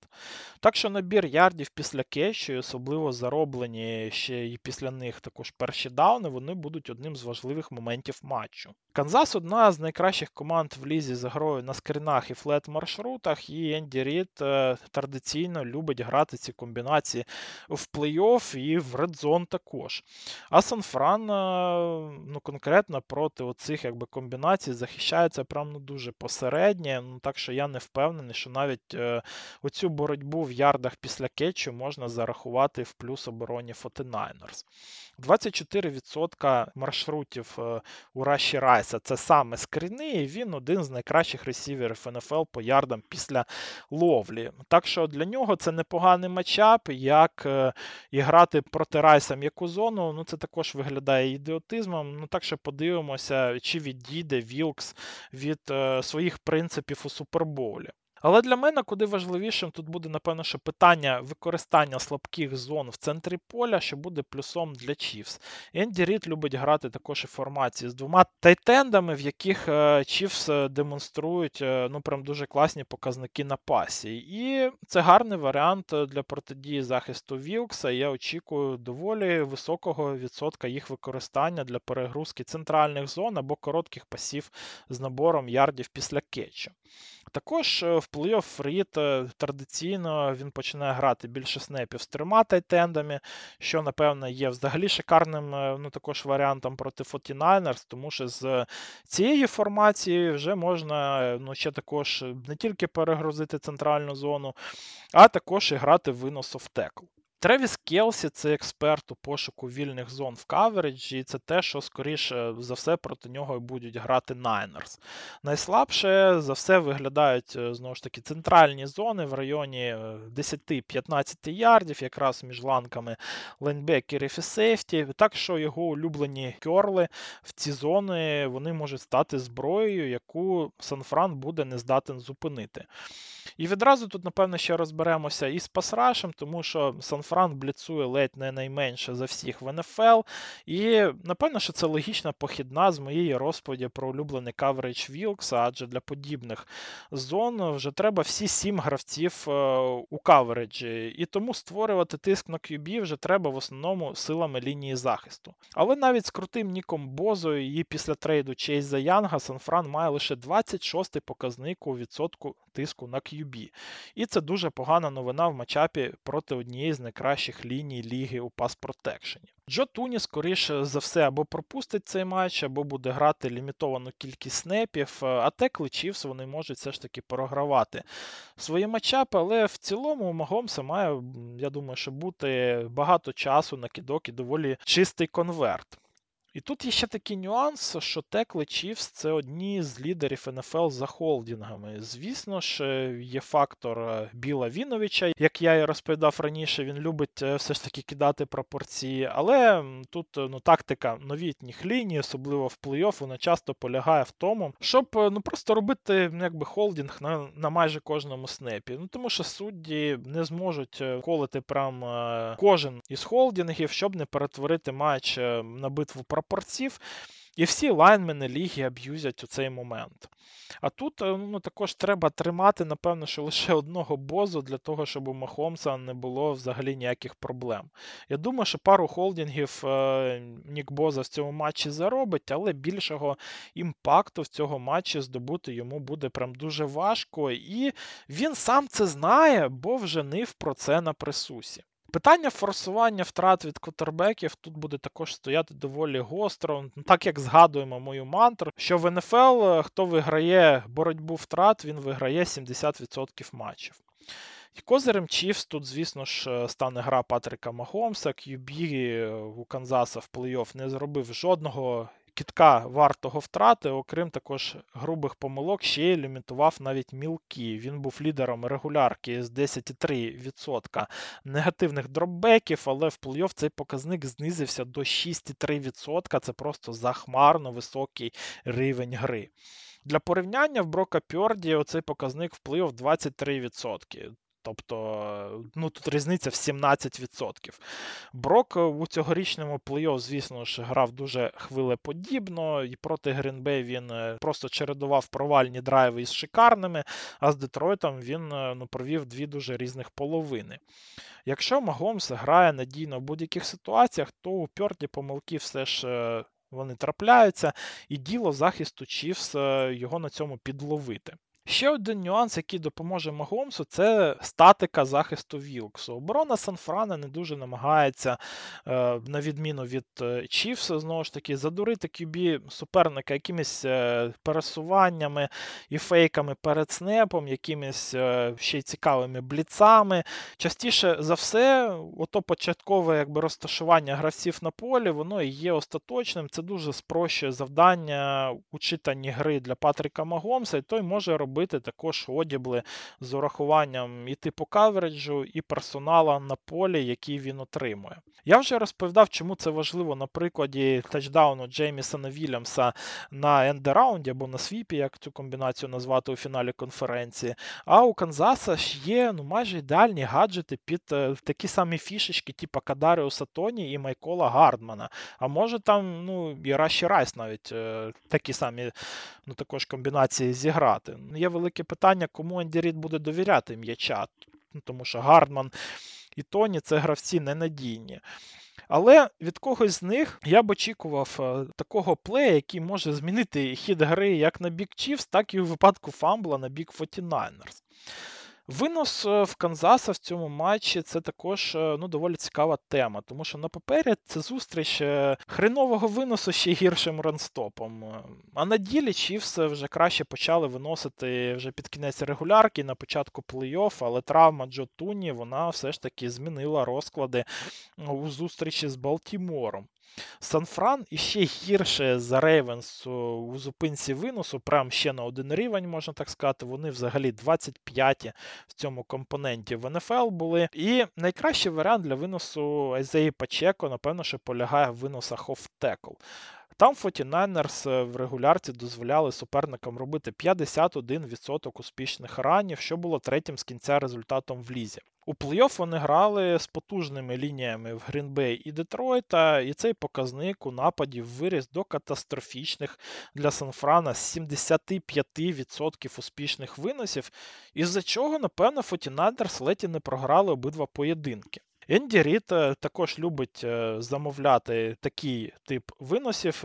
Так що набір ярдів після кетчу, особливо зароблені ще і після них також перші дауни, вони будуть одним з важливих моментів матчу. Канзас одна з найкращих команд в лізі з грою на скринах і флет-маршрутах, і Енді Рід е, традиційно любить грати ці комбінації в плей-офф і в редзон також. А Сан-Фран е, ну, конкретно проти оцих якби, комбінацій захищається прям ну, дуже посередньо. Ну, Так що я не впевнений, що навіть е, оцю боротьбу в ярдах після кетчу можна зарахувати в плюс обороні 49ers. 24% маршрутів у Раші Райса це саме скріни, і він один з найкращих ресіверів НФЛ по ярдам після ловлі. Так що для нього це непоганий матчап, як е, і грати проти Райса м'яку зону. Ну це також виглядає ідіотизмом. Ну так що подивимося, чи відійде Вілкс від е, своїх принципів у Супербоулі. Але для мене куди важливішим тут буде, напевно, що питання використання слабких зон в центрі поля, що буде плюсом для Чівс. Енді Рід любить грати також і формації з двома тайтендами, в яких Чівс демонструють ну прям дуже класні показники на пасі. І це гарний варіант для протидії захисту Вілкса. Я очікую доволі високого відсотка їх використання для перегрузки центральних зон або коротких пасів з набором ярдів після кетчу. Також в плей-офф Рід традиційно він починає грати більше снепів з трьома тайтендами, що, напевно, є взагалі шикарним ну, також варіантом проти 49ers, тому що з цієї формації вже можна ну, ще також не тільки перегрузити центральну зону, а також і грати винос off tackle. Тревіс Келсі це експерт у пошуку вільних зон в кавереджі, і це те, що, скоріше за все, проти нього будуть грати Niners. Найслабше за все виглядають е, знову ж таки центральні зони в районі 10-15 е, ярдів, якраз між ланками лайнбекерів і сейфті. Так що його улюблені кьорли в ці зони вони можуть стати зброєю, яку Сан-Фран буде не здатен зупинити. І відразу тут, напевно, ще розберемося із пасрашем, тому що Сан-Фран бліцує ледь не найменше за всіх в НФЛ. І, напевно, що це логічна похідна з моєї розповіді про улюблений каверидж Вілкса, адже для подібних зон вже треба всі сім гравців е, у кавериджі. І тому створювати тиск на QB вже треба в основному силами лінії захисту. Але навіть з крутим Ніком Бозою і після трейду Чейза Янга Сан-Фран має лише 26-й показник у відсотку тиску на QB. І це дуже погана новина в матчапі проти однієї з найкращих ліній ліги у пас протекшені. Джо Туні, скоріше за все, або пропустить цей матч, або буде грати лімітовану кількість снепів, а текли Чівс вони можуть все ж таки програвати свої матчапи, але в цілому у Магомса має, я думаю, що бути багато часу на кідок і доволі чистий конверт. І тут є ще такий нюанс, що Текли Чівс це одні з лідерів НФЛ за холдингами. Звісно ж, є фактор е, Біла Віновича, як я і розповідав раніше, він любить е, все ж таки кидати пропорції. Але тут е, ну, тактика новітніх ліній, особливо в плей-офф, вона часто полягає в тому, щоб ну, просто робити якби холдинг на на майже кожному снепі. Ну Тому що судді не зможуть колити прям кожен із холдингів, щоб не перетворити матч на битву прапорців, і всі лайнмени ліги аб'юзять у цей момент. А тут е, ну, також треба тримати, напевно, що лише одного бозу для того, щоб у Махомса не було взагалі ніяких проблем. Я думаю, що пару холдингів е, Нік Боза в цьому матчі заробить, але більшого імпакту в цього матчі здобути йому буде прям дуже важко. І він сам це знає, бо вже нив про це на присусі. Питання форсування втрат від квотербеків тут буде також стояти доволі гостро, так як згадуємо мою мантру, що в НФЛ е, хто виграє боротьбу втрат, він виграє 70% матчів. І козирем Чіфс тут, звісно ж, е, стане гра Патрика Махомса. QB е, у Канзаса в плей-офф не зробив жодного кітка вартого втрати, окрім також грубих помилок, ще й лімітував навіть мілкі. Він був лідером регулярки з 10,3% негативних дропбеків, але в плей-офф цей показник знизився до 6,3%. Це просто захмарно високий рівень гри. Для порівняння в Брока Пьорді оцей показник вплив 23%. Тобто, ну тут різниця в 17%. Брок у цьогорічному плей-офф, звісно ж, грав дуже хвилеподібно, і проти Грінбей він е, просто чередував провальні драйви із шикарними, а з Детройтом він е, ну, провів дві дуже різних половини. Якщо Магомс грає надійно в будь-яких ситуаціях, то у Пьорді помилки все ж. Е, вони трапляються, і діло захисту Чівс його на цьому підловити. Ще один нюанс, який допоможе Магомсу, це статика захисту Вілксу. Оборона Санфрана не дуже намагається, е, на відміну від е, Чівса, знову ж таки, задурити QB суперника якимись е, пересуваннями і фейками перед снепом, якимись ще й цікавими бліцами. Частіше за все, ото початкове якби, розташування гравців на полі, воно і є остаточним. Це дуже спрощує завдання у читанні гри для Патріка Магомса, і той може робити робити також одібли з урахуванням і типу кавереджу, і персонала на полі, який він отримує. Я вже розповідав, чому це важливо на прикладі тачдауну Джеймісона Вільямса на ендераунді або на свіпі, як цю комбінацію назвати у фіналі конференції. А у Канзаса ж є ну, майже ідеальні гаджети під е, такі самі фішечки, типу Кадаріуса Тоні і Майкола Гардмана. А може там ну, і Раші Райс навіть е, такі самі ну, також комбінації зіграти. Велике питання, кому Енді Рід буде довіряти м'яча, ну, тому що Гардман і Тоні це гравці ненадійні. Але від когось з них я б очікував е, такого плея, який може змінити хід гри як на бік Chiefs, так і у випадку фамбла на бік 49ers. Винос е, в Канзаса в цьому матчі це також е, ну, доволі цікава тема, тому що на папері це зустріч е, хренового виносу ще гіршим ранстопом. А на ділі Чівс вже краще почали виносити вже під кінець регулярки на початку плей-офф, але травма Джо Туні вона все ж таки змінила розклади у зустрічі з Балтімором. Сан-Фран іще гірше за Рейвенс у зупинці виносу, прям ще на один рівень, можна так сказати. Вони взагалі 25 в цьому компоненті в НФЛ були. І найкращий варіант для виносу Айзеї Пачеко, напевно, що полягає в виносах оф-текл. Там 49ers в регулярці дозволяли суперникам робити 51% успішних ранів, що було третім з кінця результатом в лізі. У плей-офф вони грали з потужними лініями в Грінбей і Детройта, і цей показник у нападі виріс до катастрофічних для Санфрана 75% успішних виносів, із-за чого, напевно, Фотінадерс леті не програли обидва поєдинки. Енді Рід е, також любить е, замовляти такий тип виносів,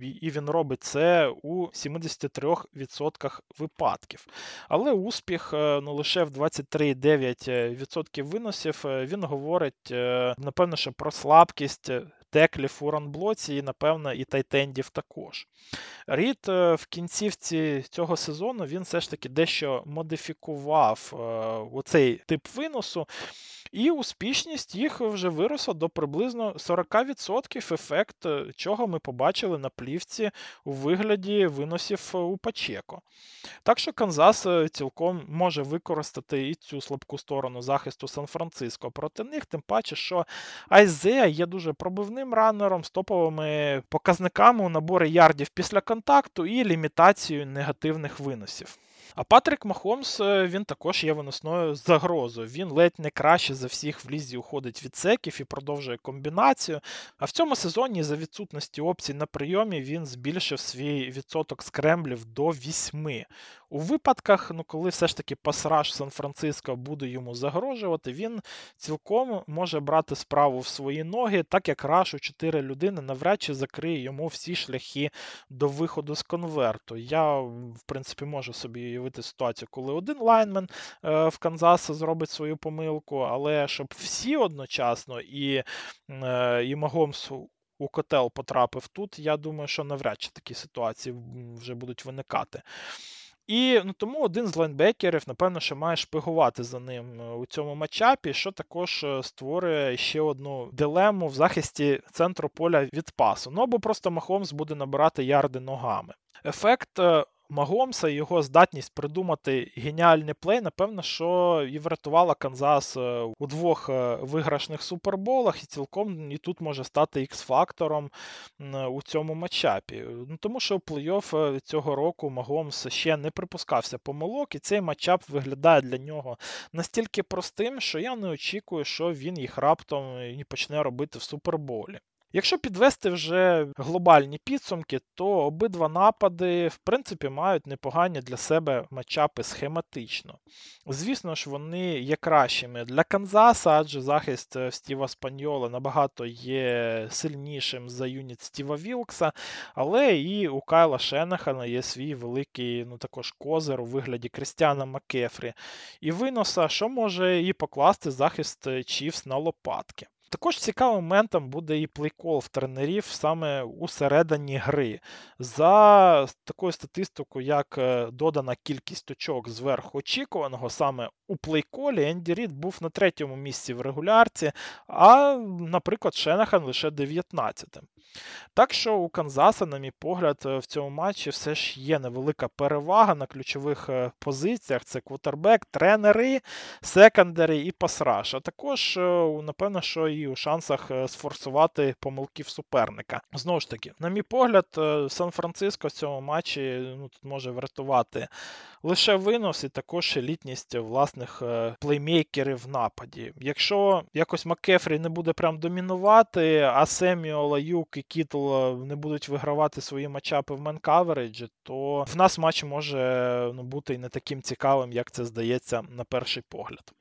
і він робить це у 73% випадків. Але успіх е, ну, лише в 23,9% виносів він говорить, напевно, що про слабкість. Теклів у ранблоці і, напевно, і тайтендів також. Рід в кінцівці цього сезону він все ж таки дещо модифікував оцей тип виносу. І успішність їх вже виросла до приблизно 40% ефект, е, чого ми побачили на плівці у вигляді виносів е, у Пачеко. Так що Канзас е, цілком може використати і цю слабку сторону захисту Сан-Франциско проти них, тим паче, що Айзея є дуже пробивним ранером з топовими показниками у наборі ярдів після контакту і лімітацією негативних виносів. А Патрік Махомс е, він також є виносною загрозою. Він ледь не краще за всіх в лізі уходить від секів і продовжує комбінацію. А в цьому сезоні за відсутності опцій на прийомі він збільшив свій відсоток скремблів до 8. У випадках, ну коли все ж таки пасраж Сан-Франциско буде йому загрожувати, він цілком може брати справу в свої ноги, так як раш у 4 людини навряд чи закриє йому всі шляхи до виходу з конверту. Я, в принципі, можу собі уявити ситуацію, коли один лайнмен е, в Канзас зробить свою помилку, але щоб всі одночасно і, е, і Магомс у котел потрапив тут, я думаю, що навряд чи такі ситуації вже будуть виникати. І ну, тому один з лайнбекерів, напевно, що має шпигувати за ним е, у цьому матчапі, що також е, створює ще одну дилему в захисті центру поля від пасу. Ну або просто Махомс буде набирати ярди ногами. Ефект е, Магомса і його здатність придумати геніальний плей, напевно, що і врятувала Канзас е, у двох е, виграшних суперболах, і цілком і тут може стати X-фактором у цьому матчапі. Ну, Тому що у плей-офф е, цього року Магомс ще не припускався помилок, і цей матчап виглядає для нього настільки простим, що я не очікую, що він їх раптом і почне робити в суперболі. Якщо підвести вже глобальні підсумки, то обидва напади, в принципі, мають непогані для себе матчапи схематично. Звісно ж, вони є кращими для Канзаса, адже захист е, Стіва Спаньола набагато є сильнішим за юніт Стіва Вілкса, але і у Кайла Шенахана є свій великий ну, також козир у вигляді Крістіана Маккефрі. І виноса, що може і покласти захист е, Чівс на лопатки. Також цікавим моментом буде і плейкол в тренерів саме у середині гри. За такою статистикою, як е, додана кількість очок зверху очікуваного, саме у плейколі Енді Рід був на третьому місці в регулярці, а, наприклад, Шенахан лише 19-м. Так що у Канзаса, на мій погляд, в цьому матчі все ж є невелика перевага на ключових е, позиціях: це квотербек, тренери, секондари і пасраш. А також, е, напевно, що і у шансах е, сфорсувати помилків суперника. Знову ж таки, на мій погляд, Сан-Франциско в цьому матчі ну, тут може врятувати лише винос і також елітність власних плеймейкерів в нападі. Якщо якось Маккефрі не буде прям домінувати, а Семіола, Юк і Кітл не будуть вигравати свої матчапи в мен-кавереджі, то в нас матч може ну, бути і не таким цікавим, як це здається на перший погляд.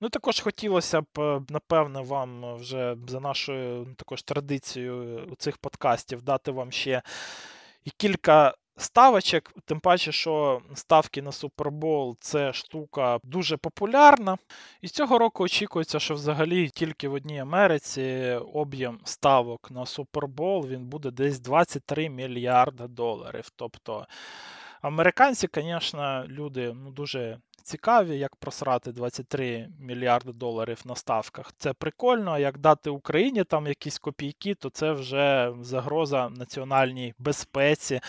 Ну, також хотілося б, напевне, вам вже за нашою також традицією цих подкастів дати вам ще і кілька ставочок, тим паче, що ставки на Супербол це штука дуже популярна. І цього року очікується, що взагалі тільки в одній Америці об'єм ставок на Супербол він буде десь 23 мільярда доларів. Тобто американці, звісно, люди ну, дуже. Цікаві, як просрати 23 мільярди доларів на ставках. Це прикольно. А як дати Україні там якісь копійки, то це вже загроза національній безпеці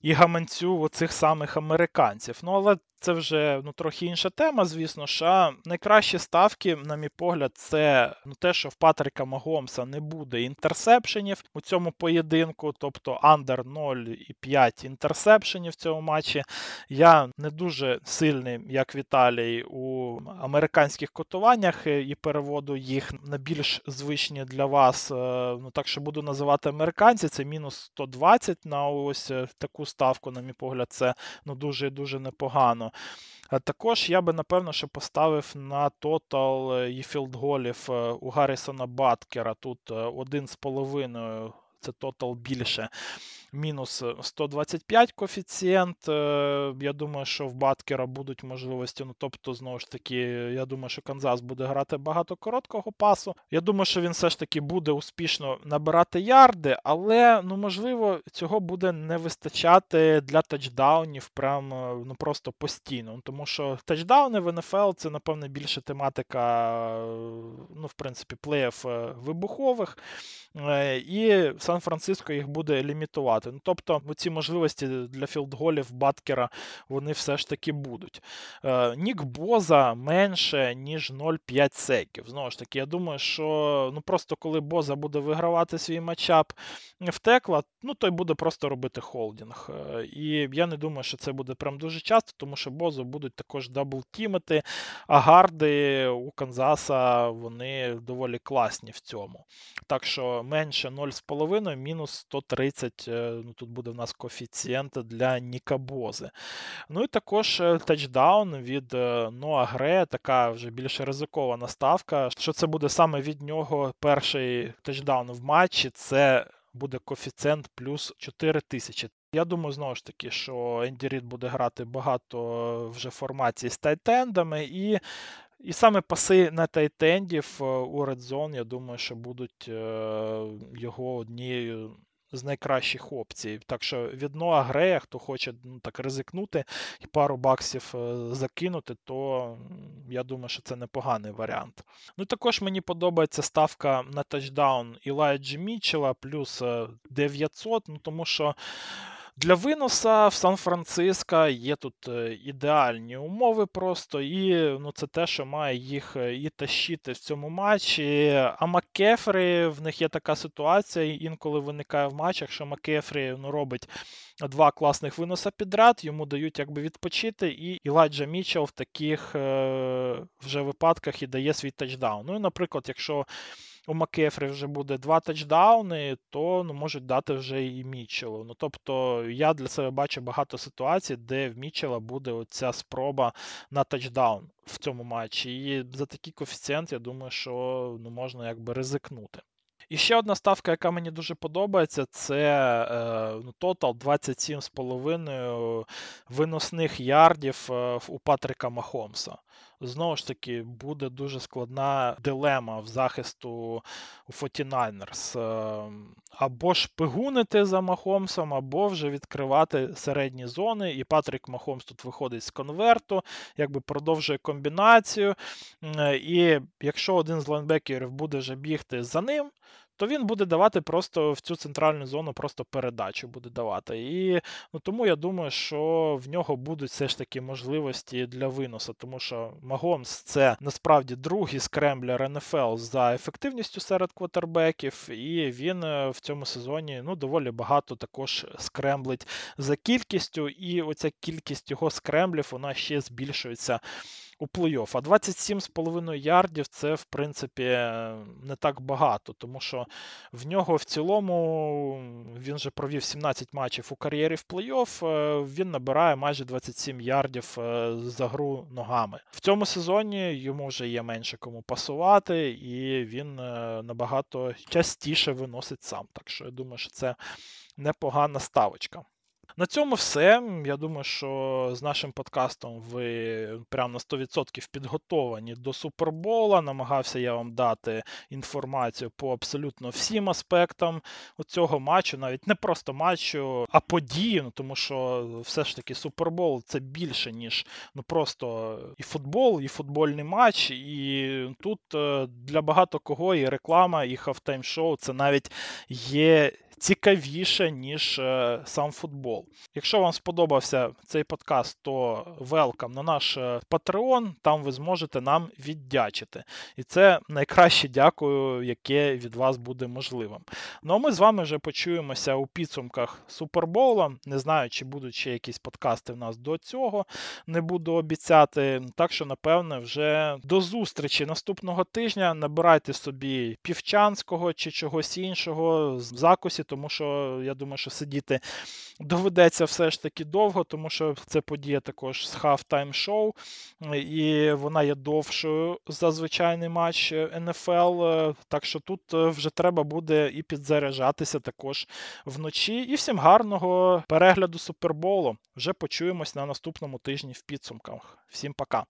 і гаманцю оцих самих американців. Ну але це вже ну, трохи інша тема, звісно. що найкращі ставки, на мій погляд, це ну, те, що в Патріка Магомса не буде інтерсепшенів у цьому поєдинку, тобто андер 0,5 інтерсепшенів в цьому матчі. Я не дуже сильний, як Віталій, у американських котуваннях і переводу їх на більш звичні для вас. Е, ну так що буду називати американці, це мінус 120 на ось е, таку ставку, на мій погляд, це ну дуже дуже непогано. Також я би, напевно, ще поставив на тотал і філдголів е, у Гаррісона Баткера. Тут 1,5 е, це тотал більше мінус 125 е, коефіцієнт. Е, я думаю, що в Баткера будуть можливості. Ну, тобто, знову ж таки, я думаю, що Канзас буде грати багато короткого пасу. Я думаю, що він все ж таки буде успішно набирати ярди, але ну, можливо, цього буде не вистачати для тачдаунів прям е, ну, просто постійно. Тому що тачдауни в НФЛ це, напевне, більше тематика, ну, в принципі, плеїв вибухових. І Сан-Франциско їх буде лімітувати. Ну, Тобто, ці можливості для філдголів Баткера вони все ж таки будуть. Е, Нік Боза менше, ніж 0,5 секів. Знову ж таки, я думаю, що ну просто коли Боза буде вигравати свій матчап в текла, ну той буде просто робити холдінг. Е, і я не думаю, що це буде прям дуже часто, тому що Бозу будуть також даблтімити, а гарди у Канзаса вони доволі класні в цьому. Так що менше 0,5, мінус 130 ну тут буде в нас коефіцієнт для Нікабози. Ну і також е, тачдаун від е, Ноа Гре, така вже більш ризикована ставка. Що це буде саме від нього перший тачдаун в матчі? Це буде коефіцієнт плюс 4 тисячі. Я думаю, знову ж таки, що Енді Рід буде грати багато вже формацій з тайтендами, і і саме паси на тайтендів е, у Red Zone, я думаю, що будуть його однією з найкращих опцій. Так що від Ноа Грея, хто хоче ну, так ризикнути і пару баксів е, закинути, то я думаю, що це непоганий варіант. Ну Також мені подобається ставка на тачдаун Ілайджі Мічела плюс 900, е, ну тому що. Для виноса в Сан-Франциско є тут е, ідеальні умови просто, і ну, це те, що має їх е, і тащити в цьому матчі. А Маккефрі, в них є така ситуація, інколи виникає в матчах, що Маккефрі ну, робить два класних виноса підряд, йому дають якби відпочити, і Іладжа Мічел в таких е, вже випадках і дає свій тачдаун. Ну наприклад, якщо у Макефрі вже буде два тачдауни, то ну, можуть дати вже і Мічелу. Ну, Тобто я для себе бачу багато ситуацій, де в Мічела буде оця спроба на тачдаун в цьому матчі. І за такий коефіцієнт, я думаю, що ну, можна якби ризикнути. І ще одна ставка, яка мені дуже подобається, це е, ну, тотал 27,5 виносних ярдів е, у Патрика Махомса. Знову ж таки, буде дуже складна дилема в захисту у 49ers. Е, або ж пигунити за Махомсом, або вже відкривати середні зони. І Патрік Махомс тут виходить з конверту, якби продовжує комбінацію. І якщо один з лайнбекерів буде вже бігти за ним, то він буде давати просто в цю центральну зону просто передачу буде давати. І ну, тому я думаю, що в нього будуть все ж таки можливості для виносу, тому що Магомс це насправді другий скремблер НФЛ за ефективністю серед квотербеків, і він е, в цьому сезоні ну, доволі багато також скремблить за кількістю, і оця кількість його скремблів вона ще збільшується у плей-офф. А 27,5 ярдів це, в принципі, не так багато, тому що в нього в цілому він вже провів 17 матчів у кар'єрі в плей-офф, е, він набирає майже 27 ярдів е, за гру ногами. В цьому сезоні йому вже є менше кому пасувати, і він е, набагато частіше виносить сам. Так що я думаю, що це непогана ставочка. На цьому все. Я думаю, що з нашим подкастом ви прямо на 100% підготовані до Супербола. Намагався я вам дати інформацію по абсолютно всім аспектам цього матчу, навіть не просто матчу, а події, ну, тому що все ж таки Супербол це більше, ніж ну просто і футбол, і футбольний матч. І тут е, для багато кого і реклама, і хафтайм шоу це навіть є цікавіше, ніж е, сам футбол. Якщо вам сподобався цей подкаст, то велкам на наш е, Patreon, там ви зможете нам віддячити. І це найкраще дякую, яке від вас буде можливим. Ну а ми з вами вже почуємося у підсумках Супербола. Не знаю, чи будуть ще якісь подкасти в нас до цього, не буду обіцяти. Так що, напевне, вже до зустрічі наступного тижня. Набирайте собі півчанського чи чогось іншого з закусі тому що я думаю, що сидіти доведеться все ж таки довго, тому що це подія також з half-time шоу, і вона є довшою за звичайний матч НФЛ. Так що тут вже треба буде і підзаряджатися також вночі. І всім гарного перегляду суперболу. Вже почуємось на наступному тижні в підсумках. Всім пока.